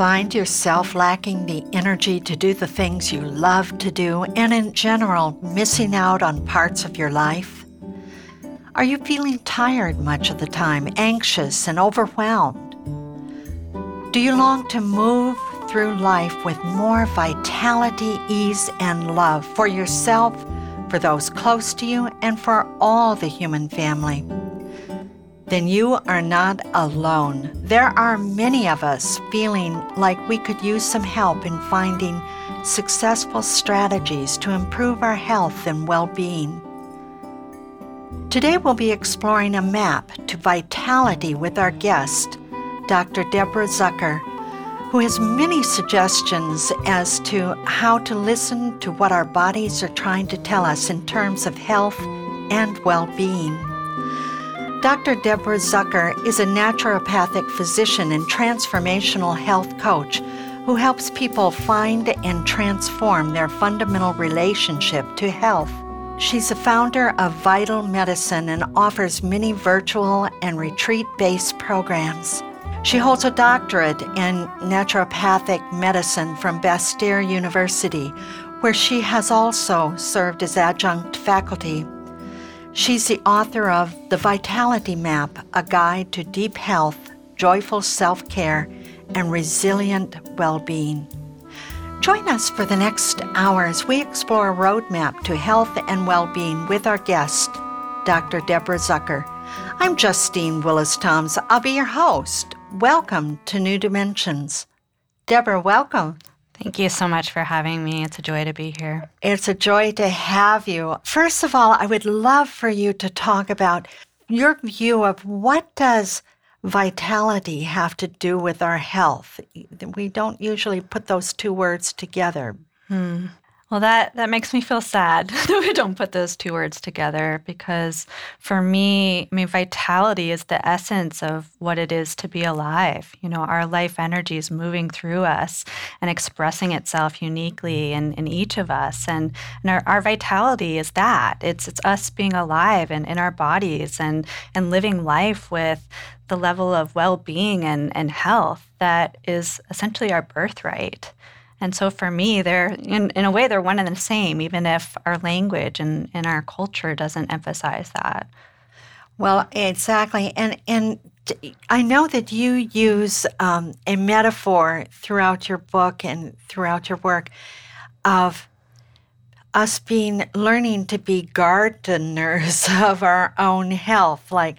Find yourself lacking the energy to do the things you love to do and, in general, missing out on parts of your life? Are you feeling tired much of the time, anxious, and overwhelmed? Do you long to move through life with more vitality, ease, and love for yourself, for those close to you, and for all the human family? Then you are not alone. There are many of us feeling like we could use some help in finding successful strategies to improve our health and well being. Today we'll be exploring a map to vitality with our guest, Dr. Deborah Zucker, who has many suggestions as to how to listen to what our bodies are trying to tell us in terms of health and well being. Dr. Deborah Zucker is a naturopathic physician and transformational health coach who helps people find and transform their fundamental relationship to health. She's a founder of Vital Medicine and offers many virtual and retreat based programs. She holds a doctorate in naturopathic medicine from Bastyr University, where she has also served as adjunct faculty. She's the author of The Vitality Map A Guide to Deep Health, Joyful Self Care, and Resilient Well Being. Join us for the next hour as we explore a roadmap to health and well being with our guest, Dr. Deborah Zucker. I'm Justine Willis Toms. I'll be your host. Welcome to New Dimensions. Deborah, welcome. Thank you so much for having me. It's a joy to be here. It's a joy to have you. First of all, I would love for you to talk about your view of what does vitality have to do with our health? We don't usually put those two words together. Hmm. Well, that, that makes me feel sad that we don't put those two words together because for me, I mean, vitality is the essence of what it is to be alive. You know, our life energy is moving through us and expressing itself uniquely in, in each of us. And, and our, our vitality is that it's, it's us being alive and in our bodies and, and living life with the level of well being and, and health that is essentially our birthright. And so for me, they're in, in a way they're one and the same, even if our language and, and our culture doesn't emphasize that. Well, exactly. And and I know that you use um, a metaphor throughout your book and throughout your work of us being learning to be gardeners of our own health, like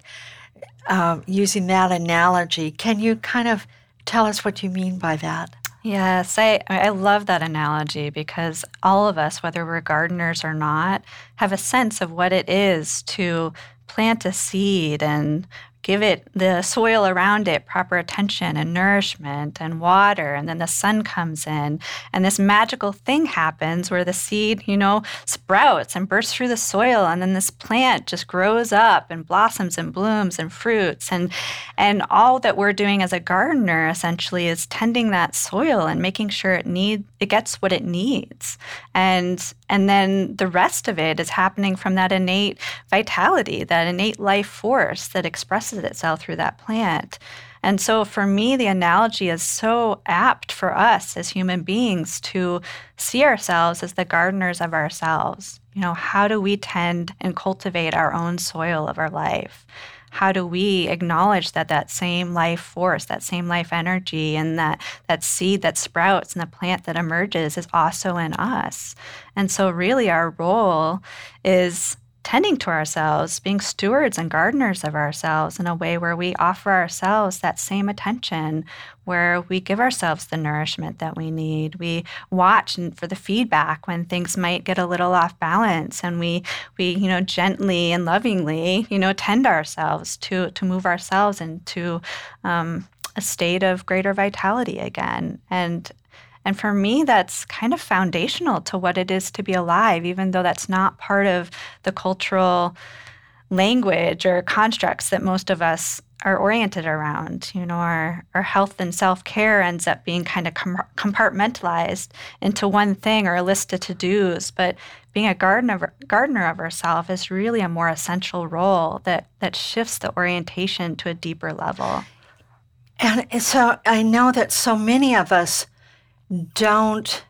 uh, using that analogy. Can you kind of tell us what you mean by that? Yes, I, I love that analogy because all of us, whether we're gardeners or not, have a sense of what it is to plant a seed and give it the soil around it proper attention and nourishment and water and then the sun comes in. And this magical thing happens where the seed you know sprouts and bursts through the soil and then this plant just grows up and blossoms and blooms and fruits. And and all that we're doing as a gardener essentially is tending that soil and making sure it need it gets what it needs. And and then the rest of it is happening from that innate vitality that innate life force that expresses itself through that plant. And so for me, the analogy is so apt for us as human beings to see ourselves as the gardeners of ourselves. You know, how do we tend and cultivate our own soil of our life? How do we acknowledge that that same life force, that same life energy, and that, that seed that sprouts and the plant that emerges is also in us? And so, really, our role is tending to ourselves, being stewards and gardeners of ourselves in a way where we offer ourselves that same attention, where we give ourselves the nourishment that we need. We watch for the feedback when things might get a little off balance, and we we you know gently and lovingly you know tend ourselves to to move ourselves into um, a state of greater vitality again. And and for me, that's kind of foundational to what it is to be alive, even though that's not part of the cultural language or constructs that most of us are oriented around. You know, our, our health and self care ends up being kind of com- compartmentalized into one thing or a list of to dos. But being a gardener, gardener of ourselves is really a more essential role that, that shifts the orientation to a deeper level. And so I know that so many of us don't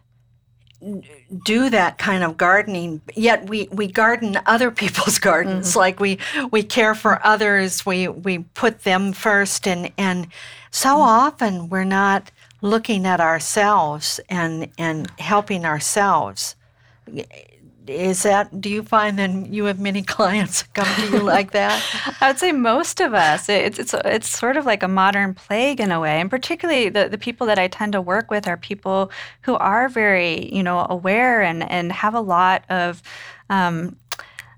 do that kind of gardening yet we we garden other people's gardens mm-hmm. like we we care for others we we put them first and and so mm-hmm. often we're not looking at ourselves and and helping ourselves is that do you find that you have many clients come to you like that? I would say most of us it's, it's it's sort of like a modern plague in a way and particularly the, the people that i tend to work with are people who are very you know aware and and have a lot of um,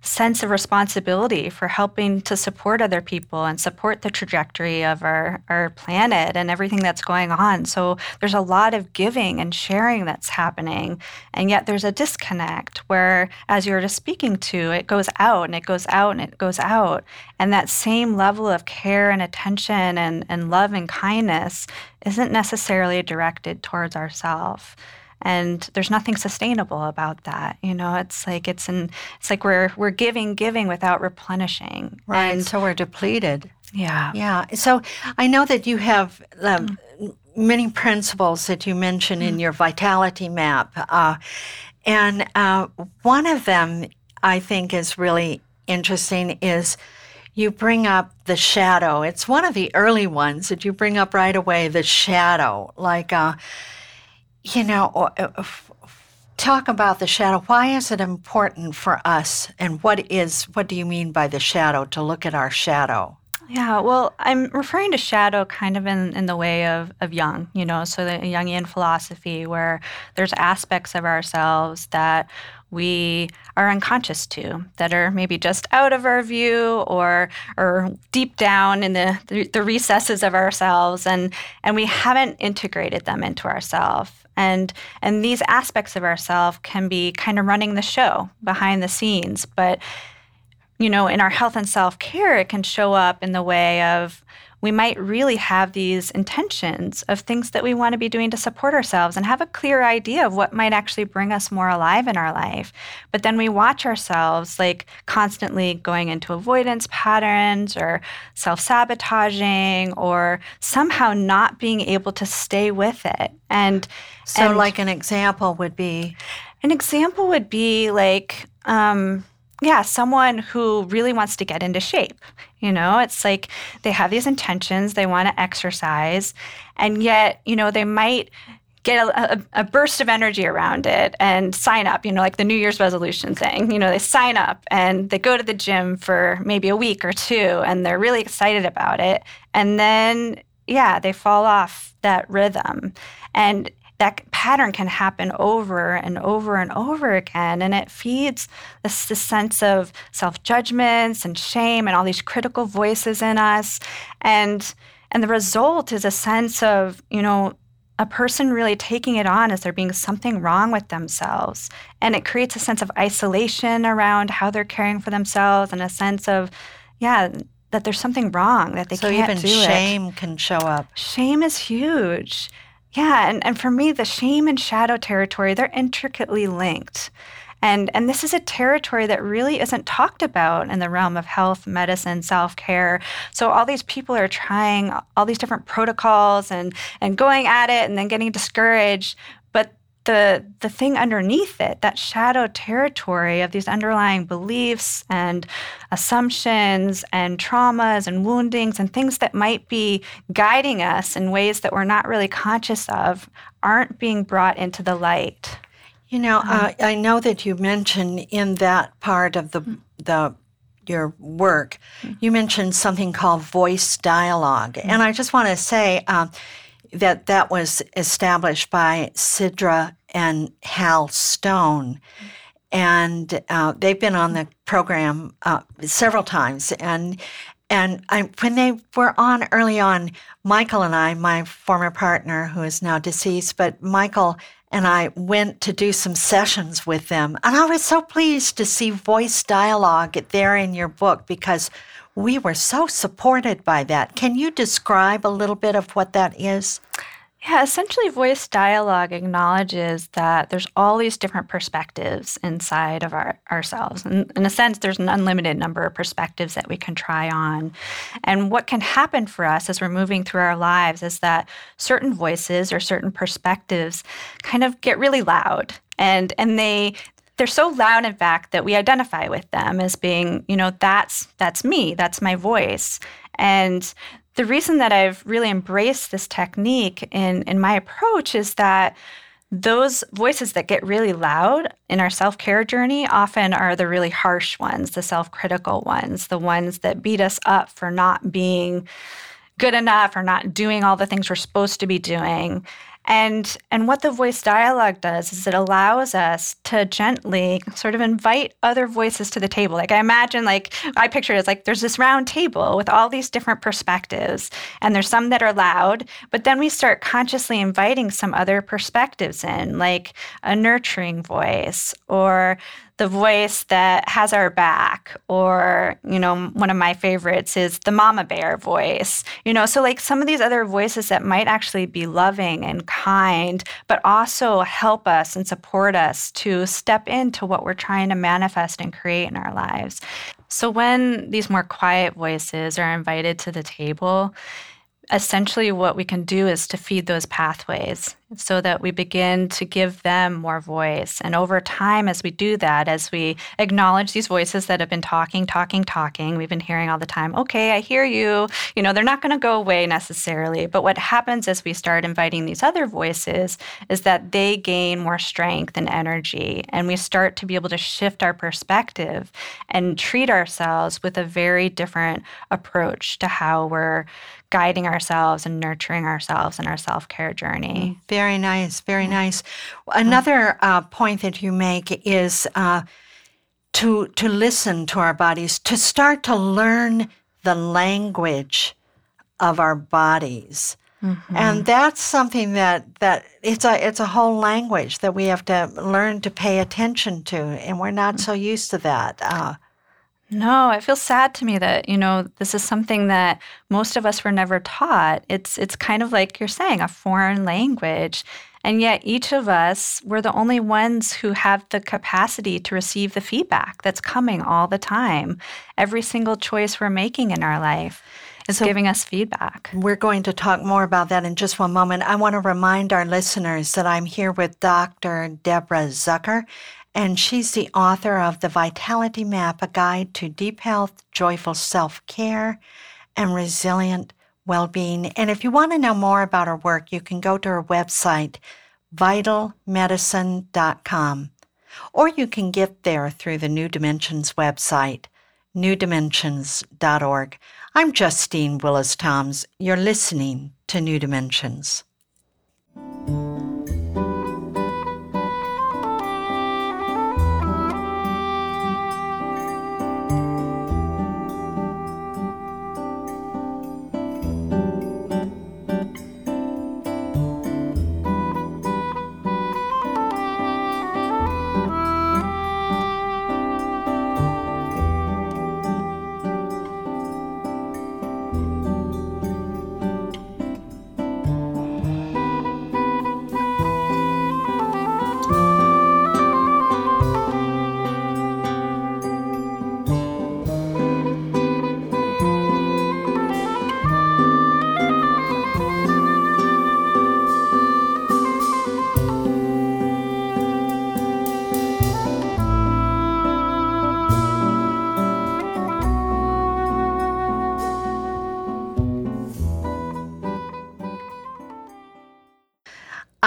sense of responsibility for helping to support other people and support the trajectory of our, our planet and everything that's going on. So there's a lot of giving and sharing that's happening. And yet there's a disconnect where, as you're just speaking to, it goes out and it goes out and it goes out. And that same level of care and attention and, and love and kindness isn't necessarily directed towards ourselves and there's nothing sustainable about that you know? It's like it's an it's like we're we're giving giving without replenishing. Right. And so we're depleted. Yeah. Yeah. So i know that you have um, mm. many principles that you mention mm. in your vitality map uh, and uh, one of them i think is really interesting is you bring up the shadow. It's one of the early ones that you bring up right away the shadow like uh, you know, uh, talk about the shadow. Why is it important for us? And what is, what do you mean by the shadow, to look at our shadow? Yeah, well, I'm referring to shadow kind of in, in the way of, of Jung, you know, so the Jungian philosophy where there's aspects of ourselves that we are unconscious to that are maybe just out of our view or or deep down in the, the recesses of ourselves and and we haven't integrated them into ourselves and and these aspects of ourselves can be kind of running the show behind the scenes but you know in our health and self-care it can show up in the way of we might really have these intentions of things that we want to be doing to support ourselves and have a clear idea of what might actually bring us more alive in our life. But then we watch ourselves like constantly going into avoidance patterns or self sabotaging or somehow not being able to stay with it. And so, and like an example would be? An example would be like, um, yeah, someone who really wants to get into shape. You know, it's like they have these intentions, they want to exercise, and yet, you know, they might get a, a, a, burst of energy around it and sign up, you know, like the New Year's resolution thing. You know, they sign up and they go to the gym for maybe a week or two and they're really excited about it. And then, yeah, they fall off that rhythm. And that pattern can happen over and over and over again. And it feeds this, this sense of self judgments and shame and all these critical voices in us. And and the result is a sense of, you know, a person really taking it on as there being something wrong with themselves. And it creates a sense of isolation around how they're caring for themselves and a sense of, yeah, that there's something wrong, that they so can't do it. So even shame can show up. Shame is huge. Yeah, and, and for me, the shame and shadow territory, they're intricately linked. And, and this is a territory that really isn't talked about in the realm of health, medicine, self care. So, all these people are trying all these different protocols and, and going at it and then getting discouraged the the thing underneath it, that shadow territory of these underlying beliefs and assumptions and traumas and woundings and things that might be guiding us in ways that we're not really conscious of, aren't being brought into the light. You know, um, uh, I know that you mentioned in that part of the the your work, you mentioned something called voice dialogue, and I just want to say um, that that was established by Sidra and Hal Stone, and uh, they've been on the program uh, several times, and and I, when they were on early on, Michael and I, my former partner who is now deceased, but Michael and I went to do some sessions with them. And I was so pleased to see voice dialogue there in your book because we were so supported by that. Can you describe a little bit of what that is? Yeah, essentially, voice dialogue acknowledges that there's all these different perspectives inside of our, ourselves. And in a sense, there's an unlimited number of perspectives that we can try on. And what can happen for us as we're moving through our lives is that certain voices or certain perspectives kind of get really loud. And, and they they're so loud in fact that we identify with them as being you know that's that's me that's my voice and the reason that I've really embraced this technique in, in my approach is that those voices that get really loud in our self care journey often are the really harsh ones, the self critical ones, the ones that beat us up for not being good enough or not doing all the things we're supposed to be doing. And and what the voice dialogue does is it allows us to gently sort of invite other voices to the table. Like I imagine like I picture it as like there's this round table with all these different perspectives and there's some that are loud, but then we start consciously inviting some other perspectives in, like a nurturing voice or the voice that has our back or you know one of my favorites is the mama bear voice you know so like some of these other voices that might actually be loving and kind but also help us and support us to step into what we're trying to manifest and create in our lives. So when these more quiet voices are invited to the table essentially what we can do is to feed those pathways so that we begin to give them more voice. And over time, as we do that, as we acknowledge these voices that have been talking, talking, talking, we've been hearing all the time, okay, I hear you. You know, they're not going to go away necessarily. But what happens as we start inviting these other voices is that they gain more strength and energy. And we start to be able to shift our perspective and treat ourselves with a very different approach to how we're guiding ourselves and nurturing ourselves in our self care journey. Very very nice. Very nice. Another uh, point that you make is uh, to to listen to our bodies, to start to learn the language of our bodies. Mm-hmm. And that's something that, that it's a it's a whole language that we have to learn to pay attention to, and we're not so used to that. Uh, no, it feels sad to me that, you know, this is something that most of us were never taught. It's it's kind of like you're saying, a foreign language. And yet each of us, we're the only ones who have the capacity to receive the feedback that's coming all the time. Every single choice we're making in our life is so giving us feedback. We're going to talk more about that in just one moment. I want to remind our listeners that I'm here with Dr. Deborah Zucker, and she's the author of The Vitality Map, a guide to deep health, joyful self care, and resilient well being. And if you want to know more about her work, you can go to her website, vitalmedicine.com, or you can get there through the New Dimensions website, newdimensions.org. I'm Justine Willis Toms. You're listening to New Dimensions.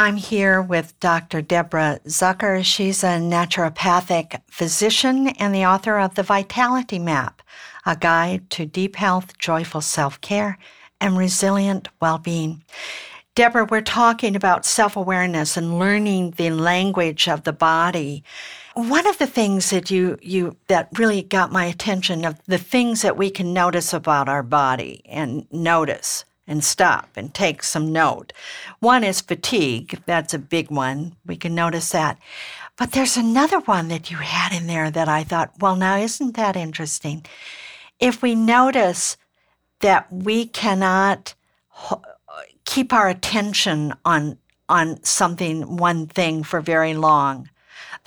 I'm here with Dr. Deborah Zucker. She's a naturopathic physician and the author of The Vitality Map, a guide to deep health, joyful self care, and resilient well being. Deborah, we're talking about self awareness and learning the language of the body. One of the things that you, you that really got my attention of the things that we can notice about our body and notice and stop and take some note. One is fatigue. That's a big one. We can notice that. But there's another one that you had in there that I thought, well, now isn't that interesting? If we notice that we cannot keep our attention on on something one thing for very long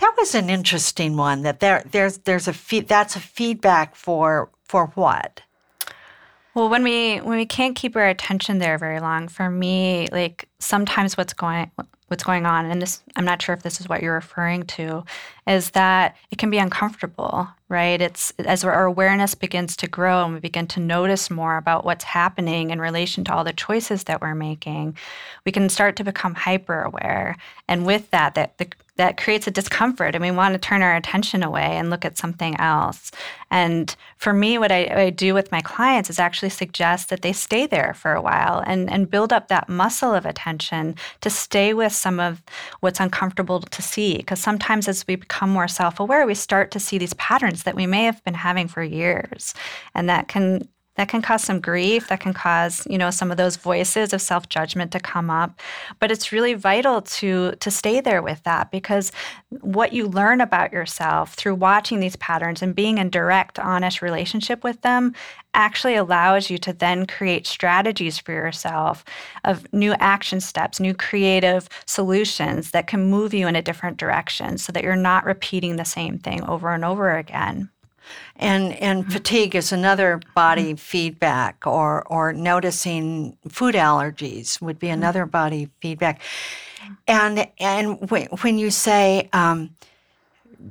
that was an interesting one that there there's there's a feed, that's a feedback for for what well, when we when we can't keep our attention there very long, for me, like sometimes what's going what's going on, and this I'm not sure if this is what you're referring to, is that it can be uncomfortable, right? It's as our awareness begins to grow and we begin to notice more about what's happening in relation to all the choices that we're making, we can start to become hyper aware. And with that, that the, that creates a discomfort and we want to turn our attention away and look at something else. And for me, what I, I, do with my clients is actually suggest that they stay there for a while and, and build up that muscle of attention to stay with some of what's uncomfortable to see. Because sometimes as we become more self aware, we start to see these patterns that we may have been having for years. And that can that can cause some grief that can cause you know some of those voices of self-judgment to come up. But it's really vital to to stay there with that because what you learn about yourself through watching these patterns and being in direct honest relationship with them actually allows you to then create strategies for yourself of new action steps new creative solutions that can move you in a different direction so that you're not repeating the same thing over and over again and and mm-hmm. fatigue is another body mm-hmm. feedback, or or noticing food allergies would be mm-hmm. another body feedback. And and when, when you say um,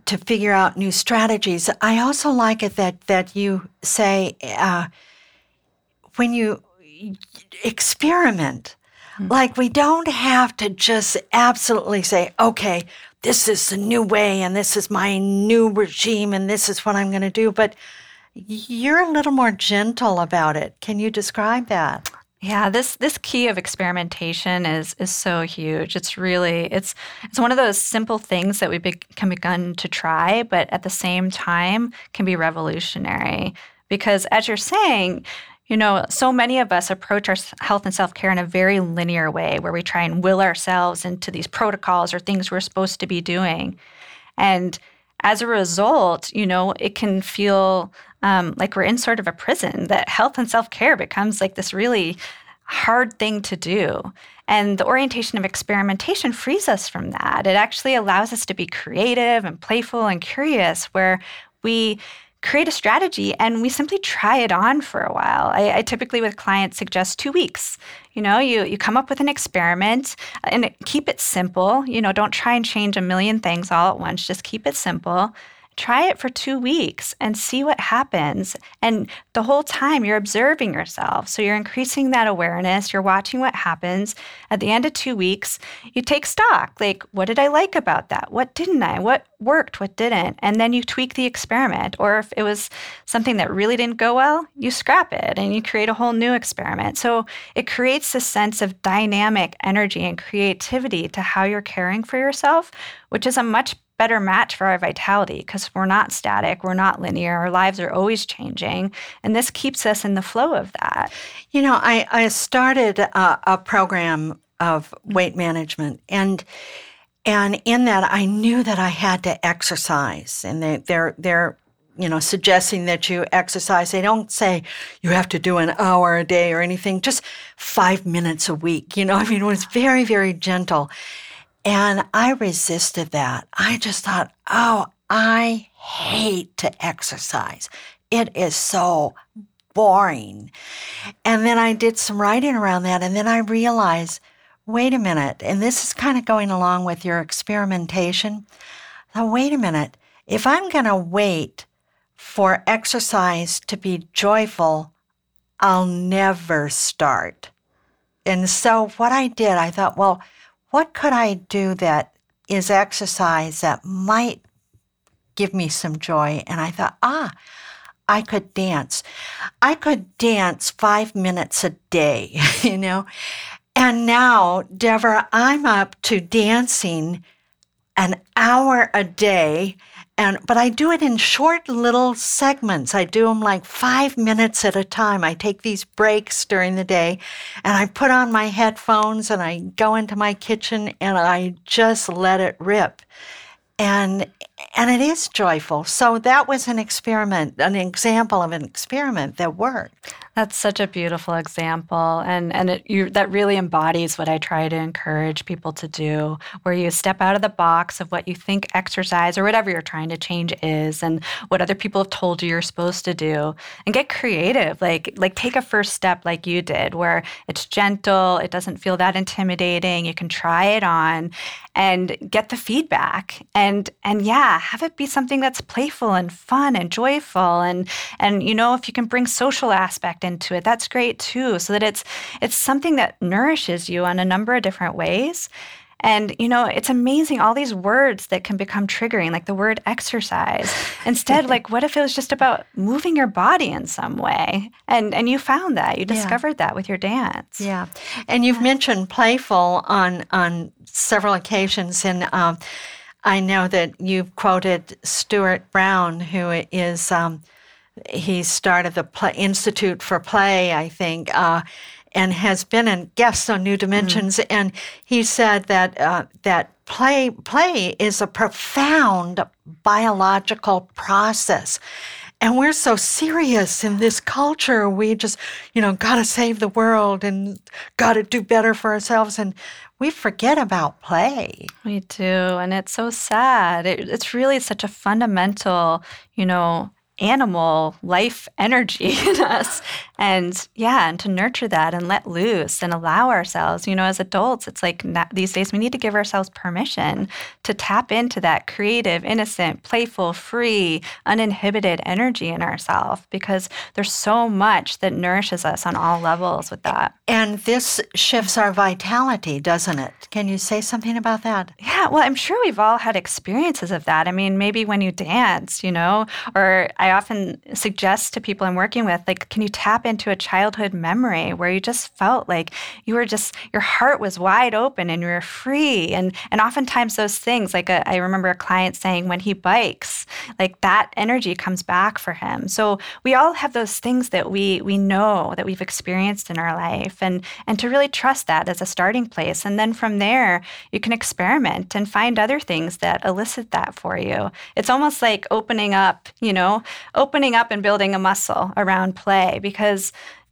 to figure out new strategies, I also like it that that you say uh, when you experiment. Like we don't have to just absolutely say, okay, this is the new way and this is my new regime and this is what I'm going to do. But you're a little more gentle about it. Can you describe that? Yeah, this this key of experimentation is is so huge. It's really it's it's one of those simple things that we be, can begin to try, but at the same time can be revolutionary. Because as you're saying, you know, so many of us approach our health and self care in a very linear way where we try and will ourselves into these protocols or things we're supposed to be doing. And as a result, you know, it can feel um, like we're in sort of a prison, that health and self care becomes like this really hard thing to do. And the orientation of experimentation frees us from that. It actually allows us to be creative and playful and curious, where we create a strategy and we simply try it on for a while. I, I, typically with clients suggest two weeks. You know, you you come up with an experiment and keep it simple. You know, don't try and change a million things all at once. Just keep it simple try it for two weeks and see what happens. And the whole time you're observing yourself. So you're increasing that awareness, you're watching what happens. At the end of two weeks, you take stock like, what did I like about that? What didn't I? What worked? What didn't? And then you tweak the experiment. Or if it was something that really didn't go well, you scrap it and you create a whole new experiment. So it creates a sense of dynamic energy and creativity to how you're caring for yourself, which is a much better match for our vitality because we're not static, we're not linear, our lives are always changing. And this keeps us in the flow of that. You know, I, I started a, a program of weight management and and in that I knew that I had to exercise and they, they're they're you know suggesting that you exercise they don't say you have to do an hour a day or anything just 5 minutes a week you know I mean it was very very gentle and I resisted that. I just thought, oh, I hate to exercise. It is so boring. And then I did some writing around that. And then I realized, wait a minute. And this is kind of going along with your experimentation. Now, wait a minute. If I'm going to wait for exercise to be joyful, I'll never start. And so what I did, I thought, well, what could I do that is exercise that might give me some joy? And I thought, ah, I could dance. I could dance five minutes a day, you know? And now, Deborah, I'm up to dancing an hour a day and but I do it in short little segments. I do them like 5 minutes at a time. I take these breaks during the day and I put on my headphones and I go into my kitchen and I just let it rip. And and it is joyful. So that was an experiment, an example of an experiment that worked. That's such a beautiful example, and and it, you, that really embodies what I try to encourage people to do, where you step out of the box of what you think exercise or whatever you're trying to change is, and what other people have told you you're supposed to do, and get creative. Like like take a first step, like you did, where it's gentle, it doesn't feel that intimidating. You can try it on, and get the feedback, and and yeah, have it be something that's playful and fun and joyful, and and you know if you can bring social aspect into it. That's great too, so that it's it's something that nourishes you on a number of different ways. And you know, it's amazing all these words that can become triggering, like the word exercise. Instead, like what if it was just about moving your body in some way? And and you found that. You discovered yeah. that with your dance. Yeah. And you've mentioned playful on on several occasions and um, I know that you've quoted Stuart Brown, who is um, he started the Play, Institute for Play, I think, uh, and has been a guest on New Dimensions. Mm. And he said that uh, that play play is a profound biological process. And we're so serious in this culture. We just, you know, got to save the world and got to do better for ourselves. And we forget about play. We do. And it's so sad. It, it's really such a fundamental, you know, animal life energy in us. And yeah, and to nurture that and let loose and allow ourselves, you know, as adults, it's like these days we need to give ourselves permission to tap into that creative, innocent, playful, free, uninhibited energy in ourselves because there's so much that nourishes us on all levels with that. And this shifts our vitality, doesn't it? Can you say something about that? Yeah, well, I'm sure we've all had experiences of that. I mean, maybe when you dance, you know, or I often suggest to people I'm working with, like, can you tap into a childhood memory where you just felt like you were just your heart was wide open and you were free, and and oftentimes those things, like a, I remember a client saying when he bikes, like that energy comes back for him. So we all have those things that we we know that we've experienced in our life, and and to really trust that as a starting place, and then from there you can experiment and find other things that elicit that for you. It's almost like opening up, you know, opening up and building a muscle around play because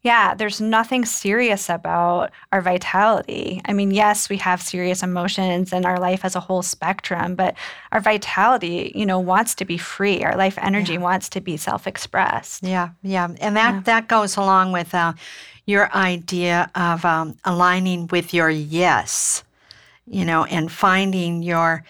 yeah, there's nothing serious about our vitality. I mean, yes, we have serious emotions and our life has a whole spectrum, but our vitality, you know, wants to be free. Our life energy yeah. wants to be self-expressed. Yeah, yeah, and that yeah. that goes along with uh, your idea of um, aligning with your yes, you know, and finding your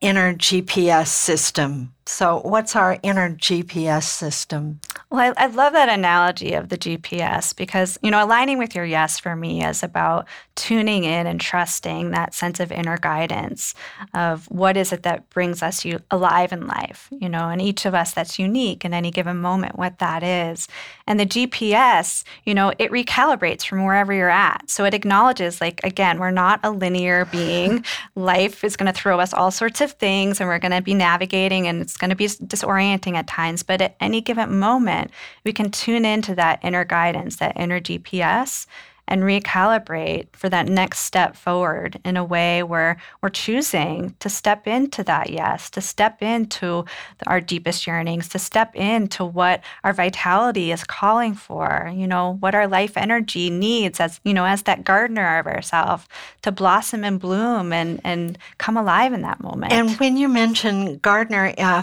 inner GPS system so, what's our inner GPS system? Well, I, I, love that analogy of the GPS because, you know, aligning with your yes for me is about tuning in and trusting that sense of inner guidance of what is it that brings us you alive in life, you know, and each of us that's unique in any given moment, what that is. And the GPS, you know, it recalibrates from wherever you're at. So it acknowledges, like, again, we're not a linear being. life is going to throw us all sorts of things and we're going to be navigating and it's going to be disorienting at times, but at any given moment, we can tune into that inner guidance, that inner GPS, and recalibrate for that next step forward in a way where we're choosing to step into that yes, to step into our deepest yearnings, to step into what our vitality is calling for, you know, what our life energy needs as, you know, as that gardener of ourselves to blossom and bloom and, and come alive in that moment. And when you mention gardener, uh,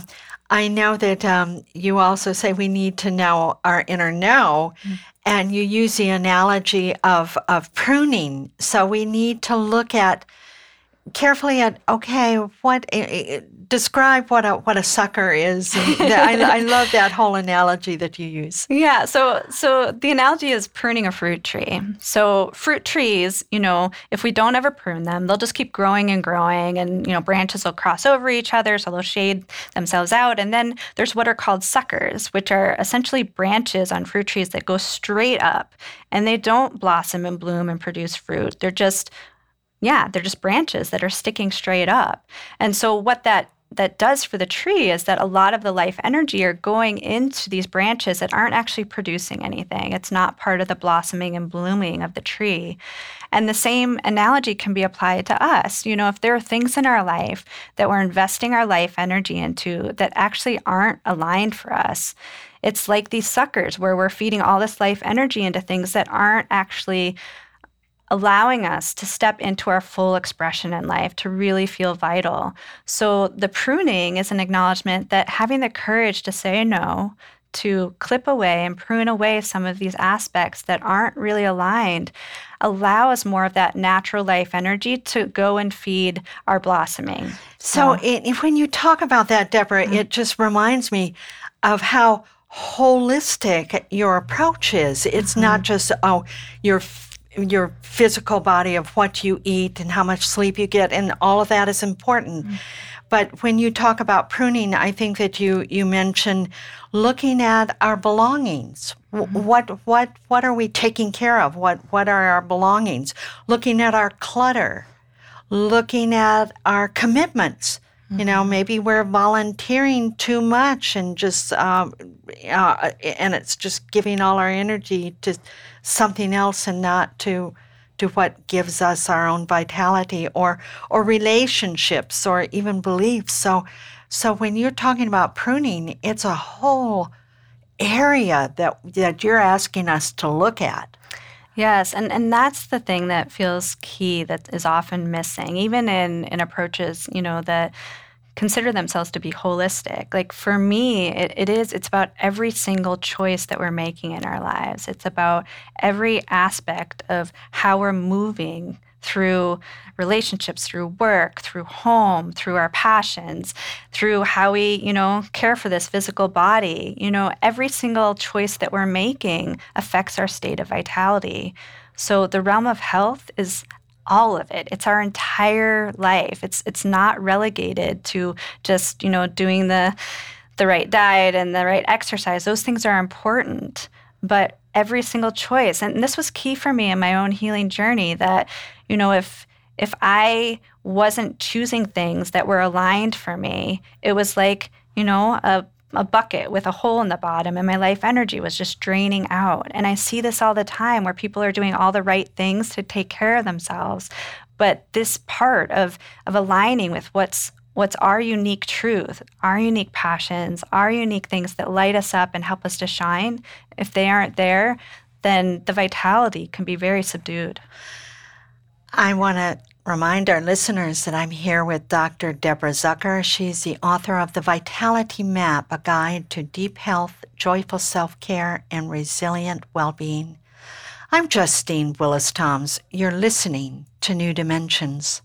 I know that um, you also say we need to know our inner know, mm-hmm. And you use the analogy of, of pruning. So we need to look at carefully at okay, what eh, eh, eh, describe what a what a sucker is. I, I love that whole analogy that you use. Yeah. So so the analogy is pruning a fruit tree. So fruit trees, you know, if we don't ever prune them, they'll just keep growing and growing, and you know, branches will cross over each other, so they'll shade themselves out. And then there's what are called suckers, which are essentially branches on fruit trees that go straight up, and they don't blossom and bloom and produce fruit. They're just yeah, they're just branches that are sticking straight up. And so what that that does for the tree is that a lot of the life energy are going into these branches that aren't actually producing anything. It's not part of the blossoming and blooming of the tree. And the same analogy can be applied to us. You know, if there are things in our life that we're investing our life energy into that actually aren't aligned for us, it's like these suckers where we're feeding all this life energy into things that aren't actually allowing us to step into our full expression in life, to really feel vital. So the pruning is an acknowledgement that having the courage to say no, to clip away and prune away some of these aspects that aren't really aligned allows more of that natural life energy to go and feed our blossoming. So, it, when you talk about that, Deborah, mm-hmm. it just reminds me of how holistic your approach is. It's mm-hmm. not just, oh, you're your physical body of what you eat and how much sleep you get and all of that is important mm-hmm. but when you talk about pruning i think that you you mentioned looking at our belongings mm-hmm. what what what are we taking care of what what are our belongings looking at our clutter looking at our commitments mm-hmm. you know mm-hmm. maybe we're volunteering too much and just um, uh, and it's just giving all our energy to something else and not to to what gives us our own vitality or or relationships or even beliefs so so when you're talking about pruning it's a whole area that that you're asking us to look at Yes, and, and that's the thing that feels key that is often missing, even in, in approaches, you know, that consider themselves to be holistic. Like for me, it, it is, it's about every single choice that we're making in our lives. It's about every aspect of how we're moving through relationships, through work, through home, through our passions, through how we, you know, care for this physical body. You know, every single choice that we're making affects our state of vitality. So the realm of health is all of it. It's our entire life. It's it's not relegated to just, you know, doing the the right diet and the right exercise. Those things are important, but every single choice. And this was key for me in my own healing journey that, you know, if if I wasn't choosing things that were aligned for me, it was like, you know, a a bucket with a hole in the bottom and my life energy was just draining out. And I see this all the time where people are doing all the right things to take care of themselves. But this part of of aligning with what's what's our unique truth, our unique passions, our unique things that light us up and help us to shine, if they aren't there, then the vitality can be very subdued. I want to remind our listeners that I'm here with Dr. Deborah Zucker. She's the author of The Vitality Map, a guide to deep health, joyful self care, and resilient well being. I'm Justine Willis Toms. You're listening to New Dimensions.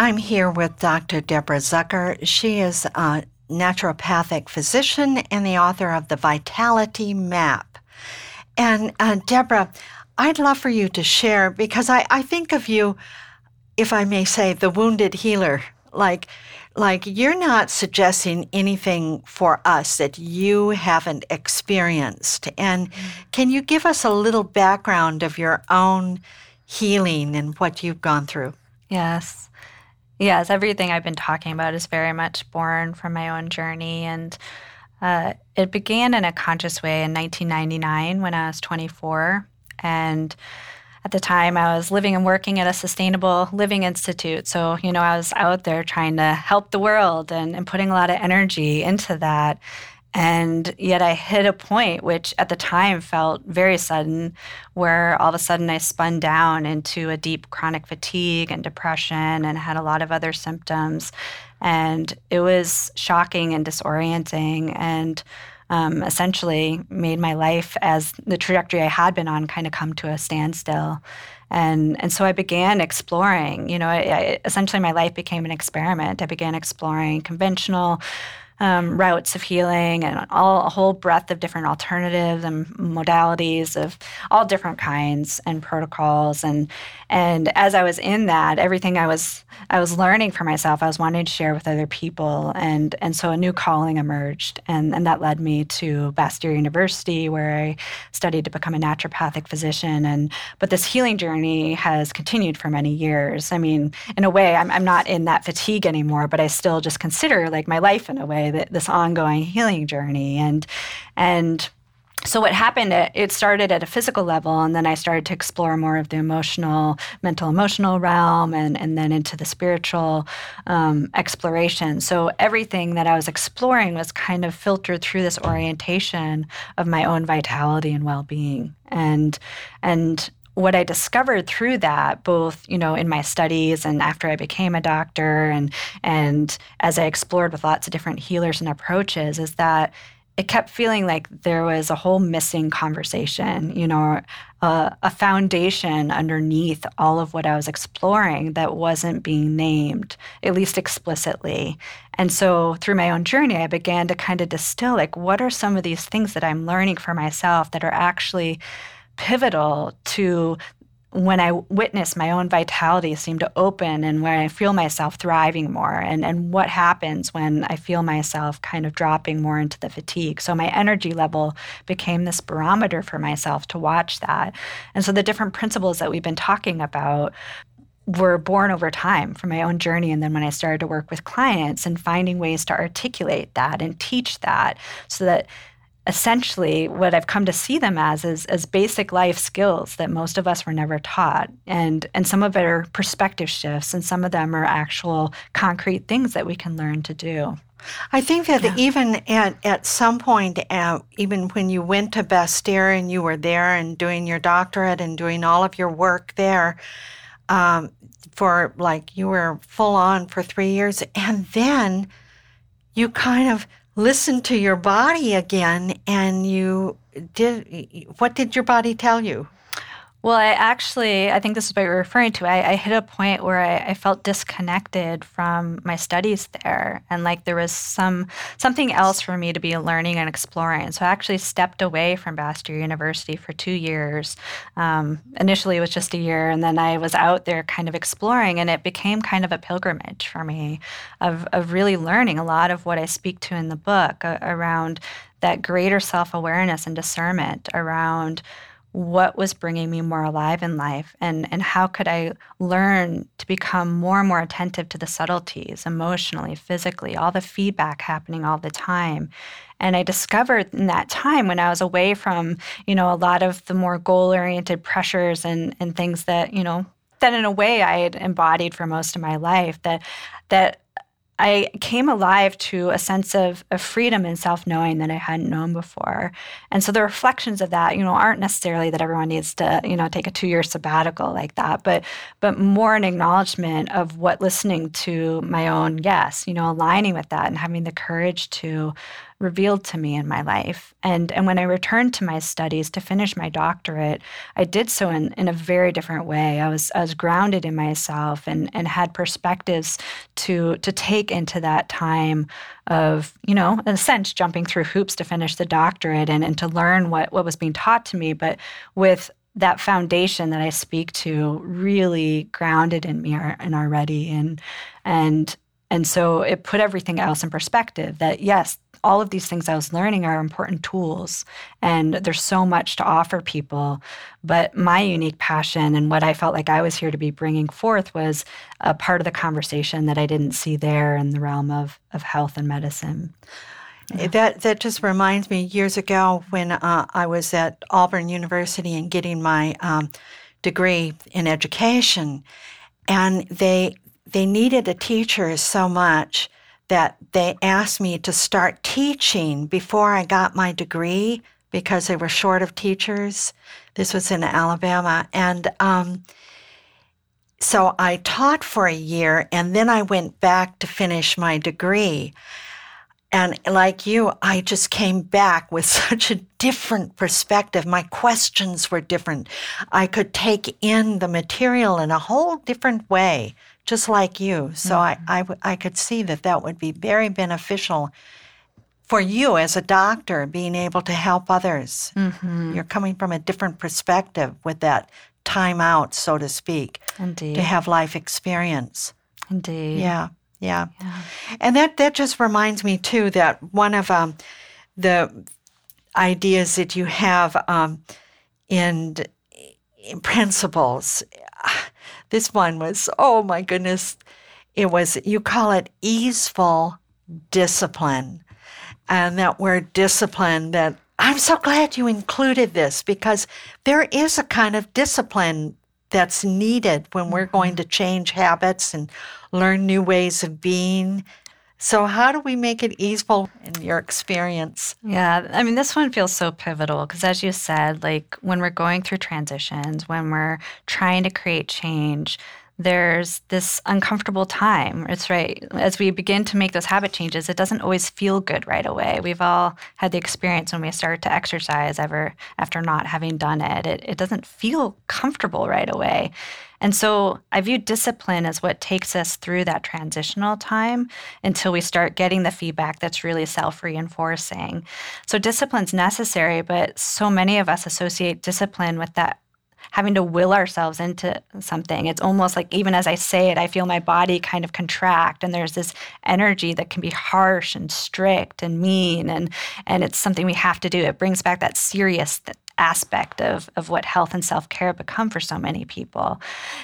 I'm here with Dr. Deborah Zucker. She is a naturopathic physician and the author of The Vitality Map. And uh, Deborah, I'd love for you to share because I, I think of you, if I may say, the wounded healer. Like, like you're not suggesting anything for us that you haven't experienced. And mm-hmm. can you give us a little background of your own healing and what you've gone through? Yes. Yes, everything I've been talking about is very much born from my own journey. And uh, it began in a conscious way in 1999 when I was 24. And at the time I was living and working at a sustainable living institute. So, you know, I was out there trying to help the world and, and putting a lot of energy into that. And yet I hit a point which at the time felt very sudden, where all of a sudden I spun down into a deep chronic fatigue and depression and had a lot of other symptoms. And it was shocking and disorienting and um, essentially made my life as the trajectory I had been on kind of come to a standstill. And, and so I began exploring, you know, I, I, essentially my life became an experiment. I began exploring conventional um, routes of healing and all a whole breadth of different alternatives and modalities of all different kinds and protocols. And and as I was in that everything I was I was learning for myself I was wanting to share with other people. And and so a new calling emerged. And and that led me to Bastyr University where I studied to become a naturopathic physician. And but this healing journey has continued for many years. I mean in a way I'm, I'm not in that fatigue anymore but I still just consider like my life in a way this ongoing healing journey. And and so what happened it started at a physical level and then i started to explore more of the emotional mental emotional realm and, and then into the spiritual um, exploration. So everything that i was exploring was kind of filtered through this orientation of my own vitality and well-being. And and what I discovered through that, both you know in my studies and after I became a doctor, and and as I explored with lots of different healers and approaches, is that it kept feeling like there was a whole missing conversation, you know, a foundation underneath all of what I was exploring that wasn't being named, at least explicitly. And so through my own journey, I began to kind of distill like, what are some of these things that I'm learning for myself that are actually pivotal to when I witness my own vitality seem to open and where I feel myself thriving more and, and what happens when I feel myself kind of dropping more into the fatigue. So my energy level became this barometer for myself to watch that. And so the different principles that we've been talking about were born over time from my own journey and then when I started to work with clients and finding ways to articulate that and teach that so that essentially what I've come to see them as is as basic life skills that most of us were never taught. And and some of it are perspective shifts and some of them are actual concrete things that we can learn to do. I think that yeah. even at, at some point, uh, even when you went to Bastyr and you were there and doing your doctorate and doing all of your work there, um, for like you were full on for three years, and then you kind of listen to your body again and you did what did your body tell you well, I actually, I think this is what you're referring to. I, I hit a point where I, I, felt disconnected from my studies there, and like there was some something else for me to be learning and exploring. So I actually stepped away from Bastyr University for two years. Um, initially, it was just a year, and then I was out there kind of exploring, and it became kind of a pilgrimage for me of of really learning a lot of what I speak to in the book uh, around that greater self awareness and discernment around what was bringing me more alive in life and, and how could I learn to become more and more attentive to the subtleties emotionally, physically, all the feedback happening all the time. And I discovered in that time when I was away from, you know, a lot of the more goal-oriented pressures and, and things that, you know, that in a way I had embodied for most of my life, that that I came alive to a sense of, of freedom and self knowing that I hadn't known before. And so the reflections of that, you know, aren't necessarily that everyone needs to, you know, take a two year sabbatical like that, but but more an acknowledgement of what listening to my own yes, you know, aligning with that and having the courage to revealed to me in my life. And, and when I returned to my studies to finish my doctorate, I did so in, in a very different way. I was, I was grounded in myself and, and had perspectives to, to take into that time of, you know, in a sense, jumping through hoops to finish the doctorate and, and to learn what, what was being taught to me, but with that foundation that I speak to really grounded in me and already and and and so it put everything else in perspective that yes all of these things I was learning are important tools, and there's so much to offer people. But my unique passion and what I felt like I was here to be bringing forth was a part of the conversation that I didn't see there in the realm of, of health and medicine. Yeah. That that just reminds me years ago when uh, I was at Auburn University and getting my um, degree in education, and they they needed a teacher so much that they asked me to start teaching before I got my degree because they were short of teachers. This was in Alabama, and um, so I taught for a year, and then I went back to finish my degree. And like you, I just came back with such a different perspective. My questions were different. I could take in the material in a whole different way, just like you. So mm-hmm. I, I, I could see that that would be very beneficial for you as a doctor, being able to help others. Mm-hmm. You're coming from a different perspective with that time out, so to speak, Indeed. to have life experience. Indeed. Yeah. Yeah. yeah. And that, that just reminds me, too, that one of um, the ideas that you have um, in, in principles, this one was, oh my goodness, it was, you call it easeful discipline. And that word discipline that I'm so glad you included this because there is a kind of discipline that's needed when we're going mm-hmm. to change habits and learn new ways of being. So, how do we make it easeful in your experience? Yeah, I mean, this one feels so pivotal because, as you said, like when we're going through transitions, when we're trying to create change, there's this uncomfortable time. It's right. As we begin to make those habit changes, it doesn't always feel good right away. We've all had the experience when we start to exercise ever after not having done it. It, it doesn't feel comfortable right away. And so I view discipline as what takes us through that transitional time until we start getting the feedback that's really self reinforcing. So discipline's necessary, but so many of us associate discipline with that having to will ourselves into something. It's almost like even as I say it, I feel my body kind of contract, and there's this energy that can be harsh and strict and mean, and and it's something we have to do. It brings back that serious aspect of, of what health and self-care become for so many people.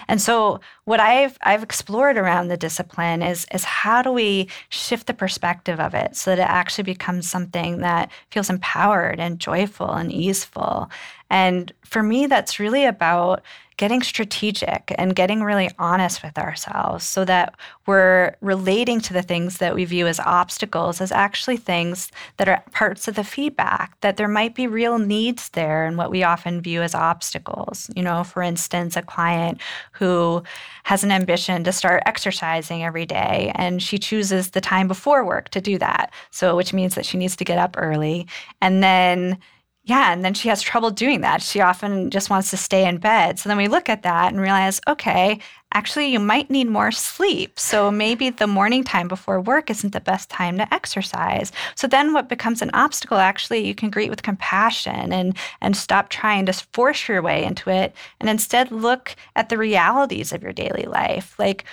And so what I've I've explored around the discipline is is how do we shift the perspective of it so that it actually becomes something that feels empowered and joyful and easeful. And for me that's really about getting strategic and getting really honest with ourselves so that we're relating to the things that we view as obstacles as actually things that are parts of the feedback, that there might be real needs there and what we often view as obstacles. You know, for instance, a client who has an ambition to start exercising every day and she chooses the time before work to do that. So, which means that she needs to get up early. And then yeah, and then she has trouble doing that. She often just wants to stay in bed. So then we look at that and realize, okay, actually, you might need more sleep. So maybe the morning time before work isn't the best time to exercise. So then what becomes an obstacle, actually, you can greet with compassion and, and stop trying to force your way into it and instead look at the realities of your daily life. Like,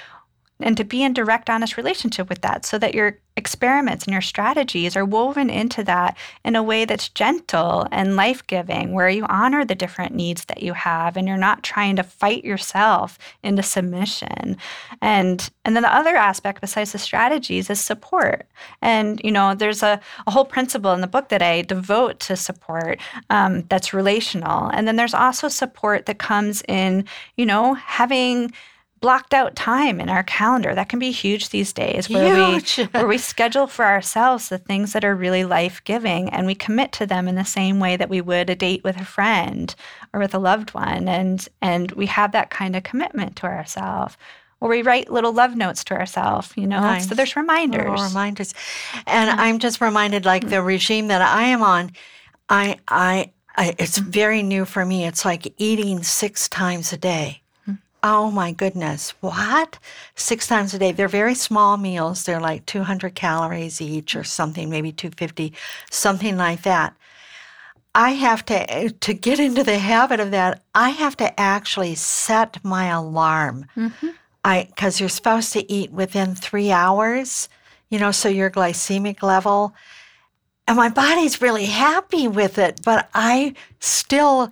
and to be in direct, honest relationship with that so that your experiments and your strategies are woven into that in a way that's gentle and life giving, where you honor the different needs that you have and you're not trying to fight yourself into submission. And, and then the other aspect, besides the strategies, is support. And, you know, there's a, a whole principle in the book that I devote to support um, that's relational. And then there's also support that comes in, you know, having blocked out time in our calendar. That can be huge these days where huge. we where we schedule for ourselves the things that are really life-giving and we commit to them in the same way that we would a date with a friend or with a loved one and and we have that kind of commitment to ourselves. Or we write little love notes to ourselves, you know. Nice. So there's reminders. Little reminders. And yeah. I'm just reminded like the mm. regime that I am on, I I I, it's very new for me. It's like eating six times a day. Oh my goodness. What? Six times a day. They're very small meals. They're like 200 calories each or something, maybe 250, something like that. I have to, to get into the habit of that, I have to actually set my alarm. Mm-hmm. I, because you're supposed to eat within three hours, you know, so your glycemic level. And my body's really happy with it, but I still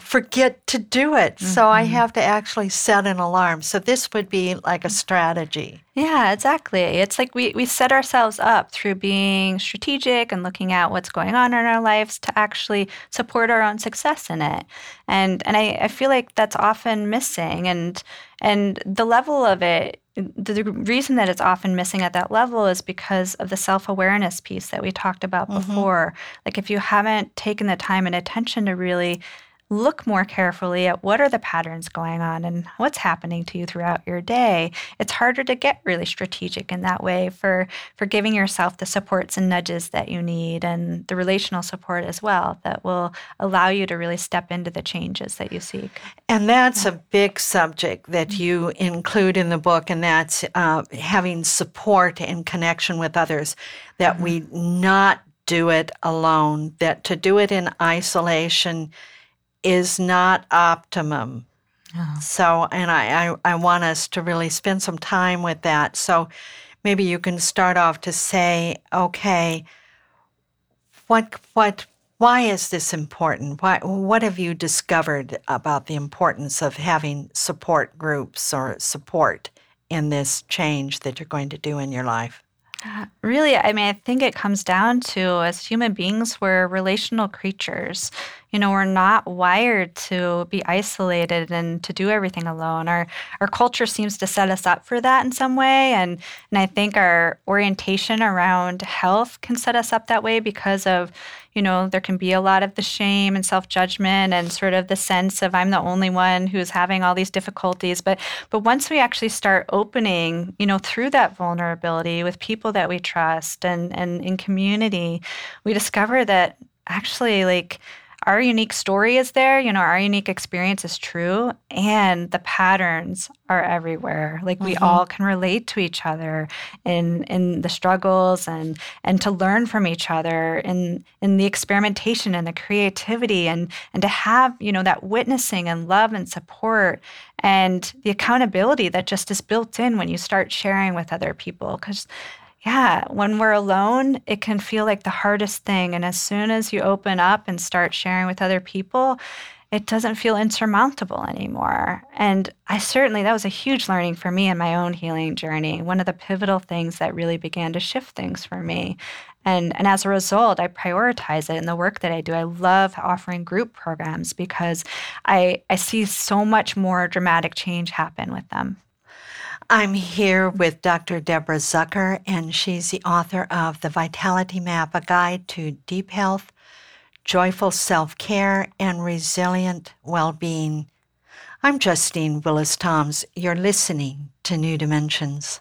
forget to do it. Mm-hmm. So I mm-hmm. have to actually set an alarm. So this would be like a strategy. Yeah, exactly. It's like we, we set ourselves up through being strategic and looking at what's going on in our lives to actually support our own success in it. And and I, I feel like that's often missing and and the level of it the reason that it's often missing at that level is because of the self awareness piece that we talked about mm-hmm. before. Like, if you haven't taken the time and attention to really look more carefully at what are the patterns going on and what's happening to you throughout your day it's harder to get really strategic in that way for for giving yourself the supports and nudges that you need and the relational support as well that will allow you to really step into the changes that you seek and that's a big subject that mm-hmm. you include in the book and that's uh, having support and connection with others that mm-hmm. we not do it alone that to do it in isolation is not optimum. Oh. So, and I, I, I want us to really spend some time with that. So, maybe you can start off to say, okay, what, what, why is this important? Why, what have you discovered about the importance of having support groups or support in this change that you're going to do in your life? Uh, really, I mean, I think it comes down to as human beings, we're relational creatures. You know, we're not wired to be isolated and to do everything alone. Our our culture seems to set us up for that in some way, and and I think our orientation around health can set us up that way because of you know, there can be a lot of the shame and self-judgment and sort of the sense of I'm the only one who's having all these difficulties. But but once we actually start opening, you know, through that vulnerability with people that we trust and and in community, we discover that actually like our unique story is there, you know, our unique experience is true, and the patterns are everywhere. Like we mm-hmm. all can relate to each other in in the struggles and and to learn from each other in in the experimentation and the creativity and and to have, you know, that witnessing and love and support and the accountability that just is built in when you start sharing with other people cuz yeah, when we're alone, it can feel like the hardest thing. And as soon as you open up and start sharing with other people, it doesn't feel insurmountable anymore. And I certainly, that was a huge learning for me in my own healing journey. One of the pivotal things that really began to shift things for me. And, and as a result, I prioritize it in the work that I do. I love offering group programs because I, I see so much more dramatic change happen with them. I'm here with Dr. Deborah Zucker, and she's the author of The Vitality Map, a guide to deep health, joyful self care, and resilient well being. I'm Justine Willis Toms. You're listening to New Dimensions.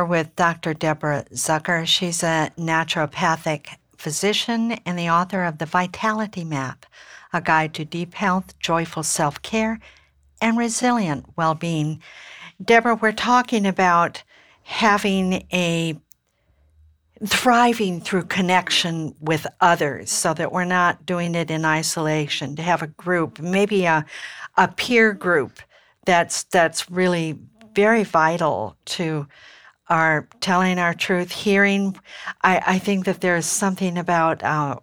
Here with Dr. Deborah Zucker. She's a naturopathic physician and the author of The Vitality Map, a guide to deep health, joyful self care, and resilient well being. Deborah, we're talking about having a thriving through connection with others so that we're not doing it in isolation, to have a group, maybe a, a peer group that's that's really very vital to are telling our truth, hearing. I, I think that there's something about uh,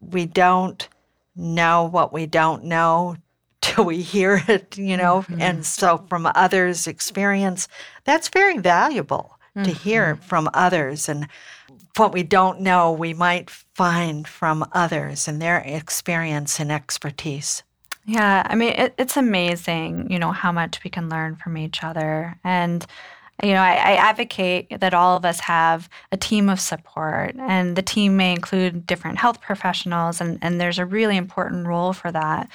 we don't know what we don't know till we hear it, you know. Mm-hmm. And so, from others' experience, that's very valuable mm-hmm. to hear from others and what we don't know, we might find from others and their experience and expertise. Yeah, I mean, it, it's amazing, you know, how much we can learn from each other. And, you know, I, I, advocate that all of us have a team of support, and the team may include different health professionals, and, and there's a really important role for that.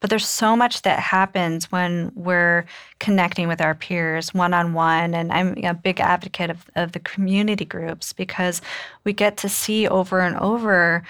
But there's so much that happens when we're connecting with our peers one on one. And I'm a big advocate of, of the community groups because we get to see over and over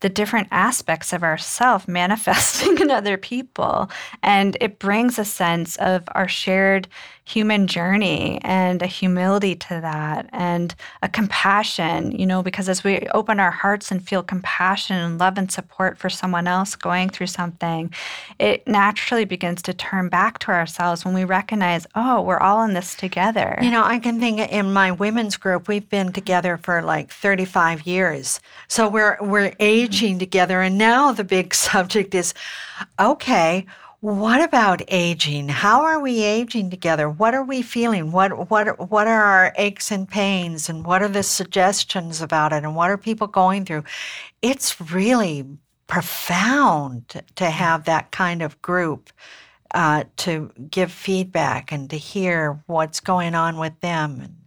the different aspects of ourself manifesting in other people. And it brings a sense of our shared human journey and a humility to that and a compassion, you know, because as we open our hearts and feel compassion and love and support for someone else going through something, it naturally begins to turn back to ourselves when we recognize, oh, we're all in this together. You know, I can think in my women's group, we've been together for like 35 years. So we're we're together and now the big subject is okay, what about aging? How are we aging together? What are we feeling? What what what are our aches and pains and what are the suggestions about it and what are people going through? It's really profound to have that kind of group uh, to give feedback and to hear what's going on with them.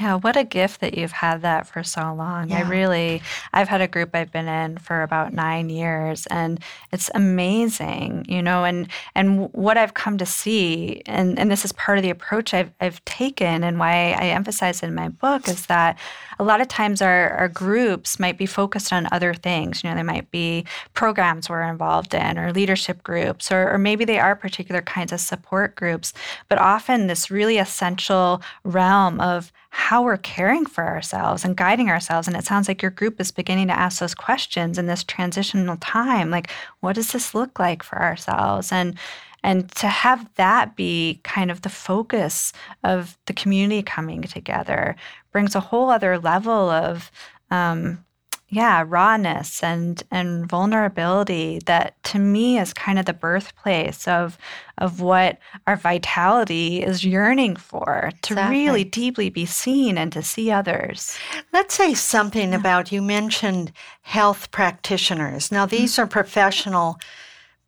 Yeah, what a gift that you've had that for so long. Yeah. I really, I've had a group I've been in for about nine years, and it's amazing, you know. And and what I've come to see, and and this is part of the approach I've I've taken, and why I emphasize in my book is that a lot of times our our groups might be focused on other things. You know, they might be programs we're involved in, or leadership groups, or or maybe they are particular kinds of support groups. But often this really essential realm of how we're caring for ourselves and guiding ourselves. And it sounds like your group is beginning to ask those questions in this transitional time. Like, what does this look like for ourselves? And and to have that be kind of the focus of the community coming together brings a whole other level of um, yeah rawness and and vulnerability that to me is kind of the birthplace of of what our vitality is yearning for to exactly. really deeply be seen and to see others let's say something about you mentioned health practitioners now these mm-hmm. are professional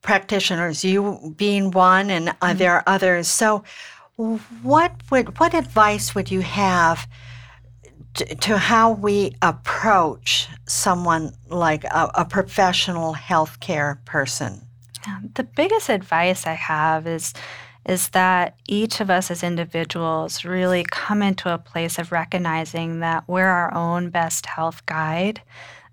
practitioners you being one and mm-hmm. there are others so what would what advice would you have to, how we approach someone like a, a professional healthcare person? The biggest advice I have is is that each of us as individuals really come into a place of recognizing that we're our own best health guide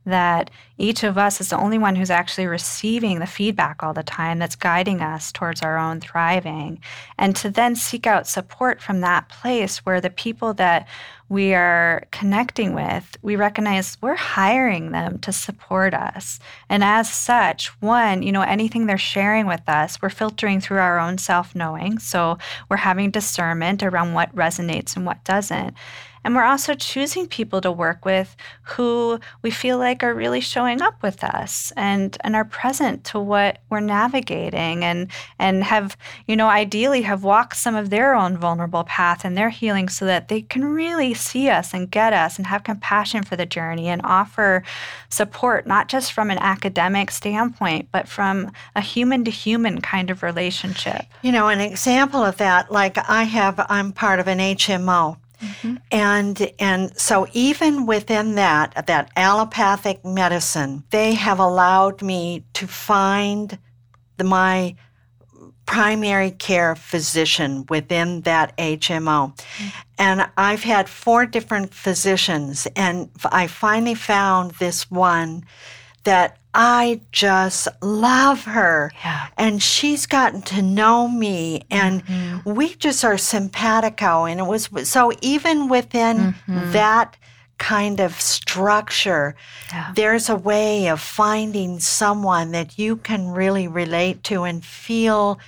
that each of us is the only one who's actually receiving the feedback all the time that's guiding us towards our own thriving. And to then seek out support from that place where the people that we are connecting with, we recognize we're hiring them to support us. And as such, one, you know, anything they're sharing with us, we're filtering through our own self knowing. So we're having discernment around what resonates and what doesn't. And we're also choosing people to work with who we feel like are really showing up with us and, and are present to what we're navigating and, and have, you know, ideally have walked some of their own vulnerable path and their healing so that they can really see us and get us and have compassion for the journey and offer support, not just from an academic standpoint, but from a human to human kind of relationship. You know, an example of that, like I have, I'm part of an HMO Mm-hmm. And and so even within that that allopathic medicine, they have allowed me to find the, my primary care physician within that HMO. Mm-hmm. And I've had four different physicians and I finally found this one that I just love her. Yeah. And she's gotten to know me and mm-hmm. we just are simpatico. And it was so even within mm-hmm. that kind of structure, yeah. there's a way of finding someone that you can really relate to and feel,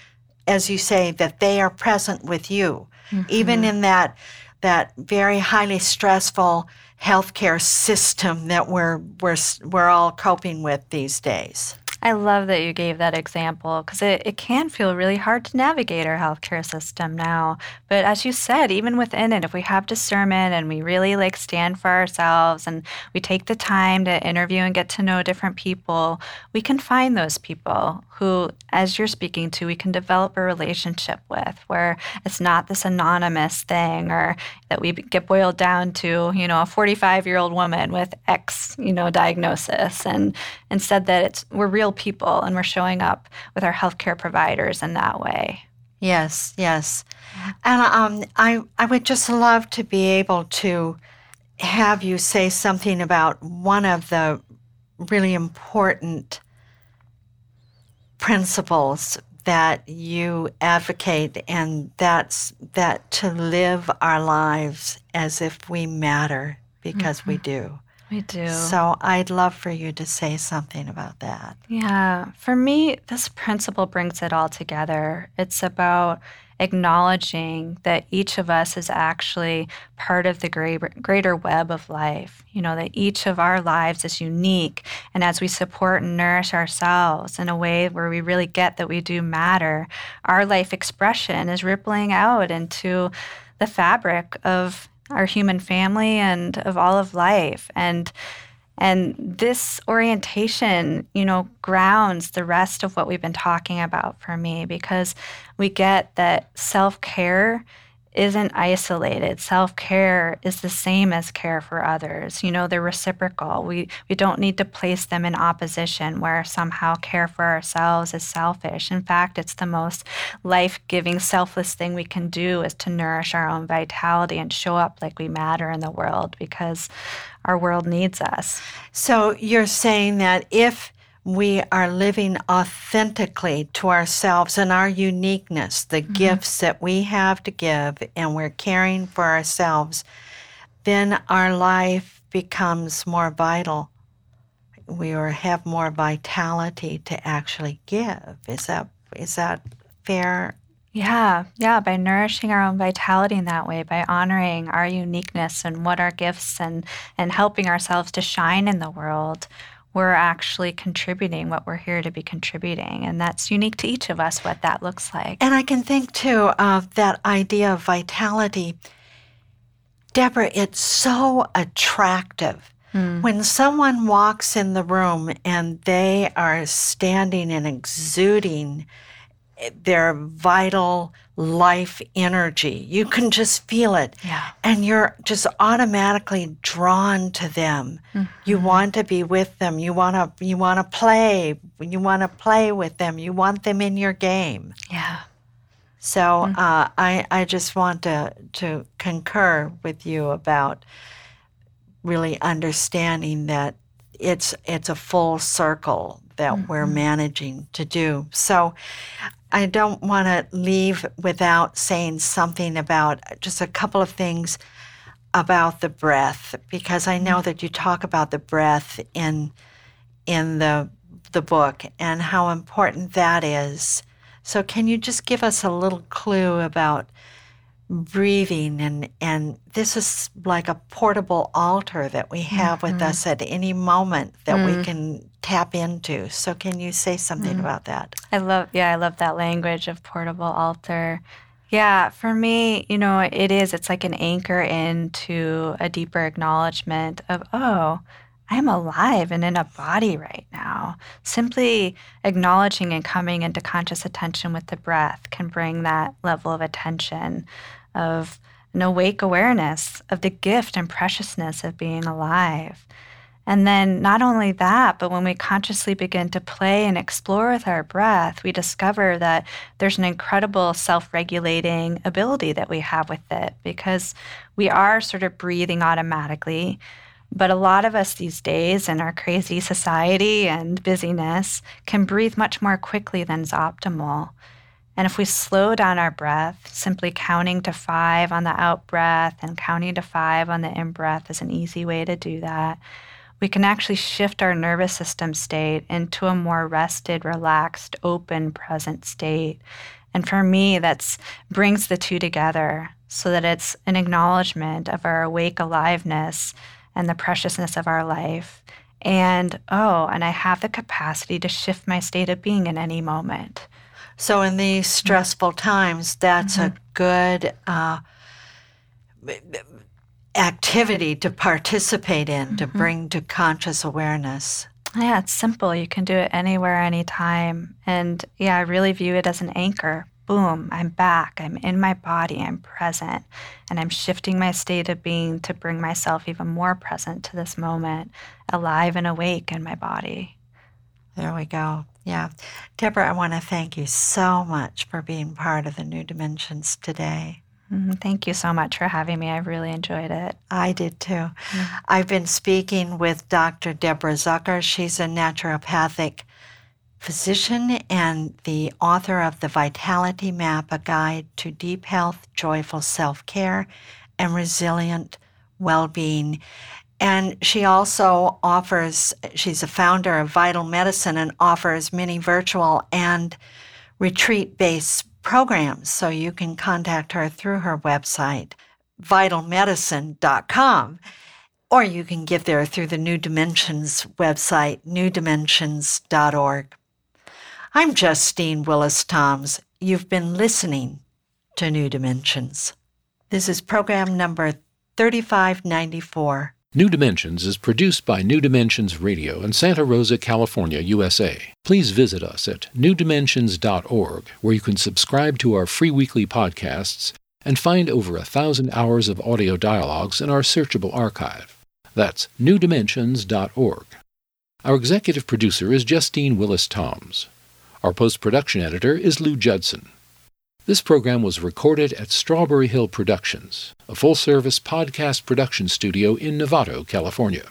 as you say, that they are present with you. Mm-hmm. Even in that that very highly stressful healthcare system that we're we're we're all coping with these days. I love that you gave that example because it, it can feel really hard to navigate our healthcare system now. But as you said, even within it, if we have discernment and we really like stand for ourselves and we take the time to interview and get to know different people, we can find those people who, as you're speaking to, we can develop a relationship with where it's not this anonymous thing or that we get boiled down to, you know, a 45 year old woman with X, you know, diagnosis. And instead that it's, we're real people and we're showing up with our healthcare providers in that way. Yes, yes. And um, I, I would just love to be able to have you say something about one of the really important principles that you advocate, and that's that to live our lives as if we matter because mm-hmm. we do. We do. So I'd love for you to say something about that. Yeah. For me, this principle brings it all together. It's about acknowledging that each of us is actually part of the greater web of life. You know, that each of our lives is unique. And as we support and nourish ourselves in a way where we really get that we do matter, our life expression is rippling out into the fabric of our human family and of all of life. And and this orientation, you know, grounds the rest of what we've been talking about for me because we get that self-care isn't isolated. Self care is the same as care for others. You know, they're reciprocal. We, we don't need to place them in opposition where somehow care for ourselves is selfish. In fact, it's the most life giving, selfless thing we can do is to nourish our own vitality and show up like we matter in the world because our world needs us. So you're saying that if we are living authentically to ourselves and our uniqueness, the mm-hmm. gifts that we have to give, and we're caring for ourselves, then our life becomes more vital. We have more vitality to actually give. Is that is that fair? Yeah, yeah, by nourishing our own vitality in that way, by honoring our uniqueness and what our gifts and and helping ourselves to shine in the world, we're actually contributing what we're here to be contributing. And that's unique to each of us, what that looks like. And I can think too of that idea of vitality. Deborah, it's so attractive. Mm. When someone walks in the room and they are standing and exuding their vital life energy. You can just feel it. Yeah. And you're just automatically drawn to them. Mm-hmm. You want to be with them. You want to you want to play. You want to play with them. You want them in your game. Yeah. So mm-hmm. uh, I I just want to to concur with you about really understanding that it's it's a full circle that mm-hmm. we're managing to do. So I don't want to leave without saying something about just a couple of things about the breath because I know mm-hmm. that you talk about the breath in in the the book and how important that is. So can you just give us a little clue about breathing and and this is like a portable altar that we have mm-hmm. with us at any moment that mm. we can tap into so can you say something mm. about that i love yeah i love that language of portable altar yeah for me you know it is it's like an anchor into a deeper acknowledgement of oh I'm alive and in a body right now. Simply acknowledging and coming into conscious attention with the breath can bring that level of attention of an awake awareness of the gift and preciousness of being alive. And then, not only that, but when we consciously begin to play and explore with our breath, we discover that there's an incredible self regulating ability that we have with it because we are sort of breathing automatically. But a lot of us these days in our crazy society and busyness can breathe much more quickly than is optimal. And if we slow down our breath, simply counting to five on the out breath and counting to five on the in breath is an easy way to do that. We can actually shift our nervous system state into a more rested, relaxed, open, present state. And for me, that brings the two together so that it's an acknowledgement of our awake aliveness and the preciousness of our life And oh, and I have the capacity to shift my state of being in any moment. So, in these stressful times, that's mm-hmm. a good uh, activity to participate in, mm-hmm. to bring to conscious awareness. Yeah, it's simple. You can do it anywhere, anytime. And yeah, I really view it as an anchor. Boom, I'm back. I'm in my body. I'm present. And I'm shifting my state of being to bring myself even more present to this moment, alive and awake in my body. There we go. Yeah. Deborah, I want to thank you so much for being part of the New Dimensions today. Mm-hmm. Thank you so much for having me. I really enjoyed it. I did too. Mm-hmm. I've been speaking with Dr. Deborah Zucker. She's a naturopathic physician and the author of The Vitality Map, a guide to deep health, joyful self care, and resilient well being. And she also offers, she's a founder of Vital Medicine and offers many virtual and retreat based programs. So you can contact her through her website, vitalmedicine.com, or you can get there through the New Dimensions website, newdimensions.org. I'm Justine Willis Toms. You've been listening to New Dimensions. This is program number 3594. New Dimensions is produced by New Dimensions Radio in Santa Rosa, California, USA. Please visit us at newdimensions.org, where you can subscribe to our free weekly podcasts and find over a thousand hours of audio dialogues in our searchable archive. That's newdimensions.org. Our executive producer is Justine Willis Toms. Our post production editor is Lou Judson. This program was recorded at Strawberry Hill Productions, a full service podcast production studio in Novato, California.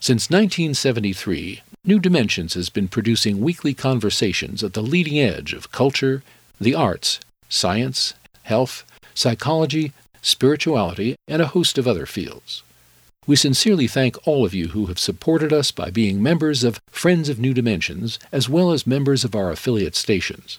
Since 1973, New Dimensions has been producing weekly conversations at the leading edge of culture, the arts, science, health, psychology, spirituality, and a host of other fields. We sincerely thank all of you who have supported us by being members of Friends of New Dimensions, as well as members of our affiliate stations.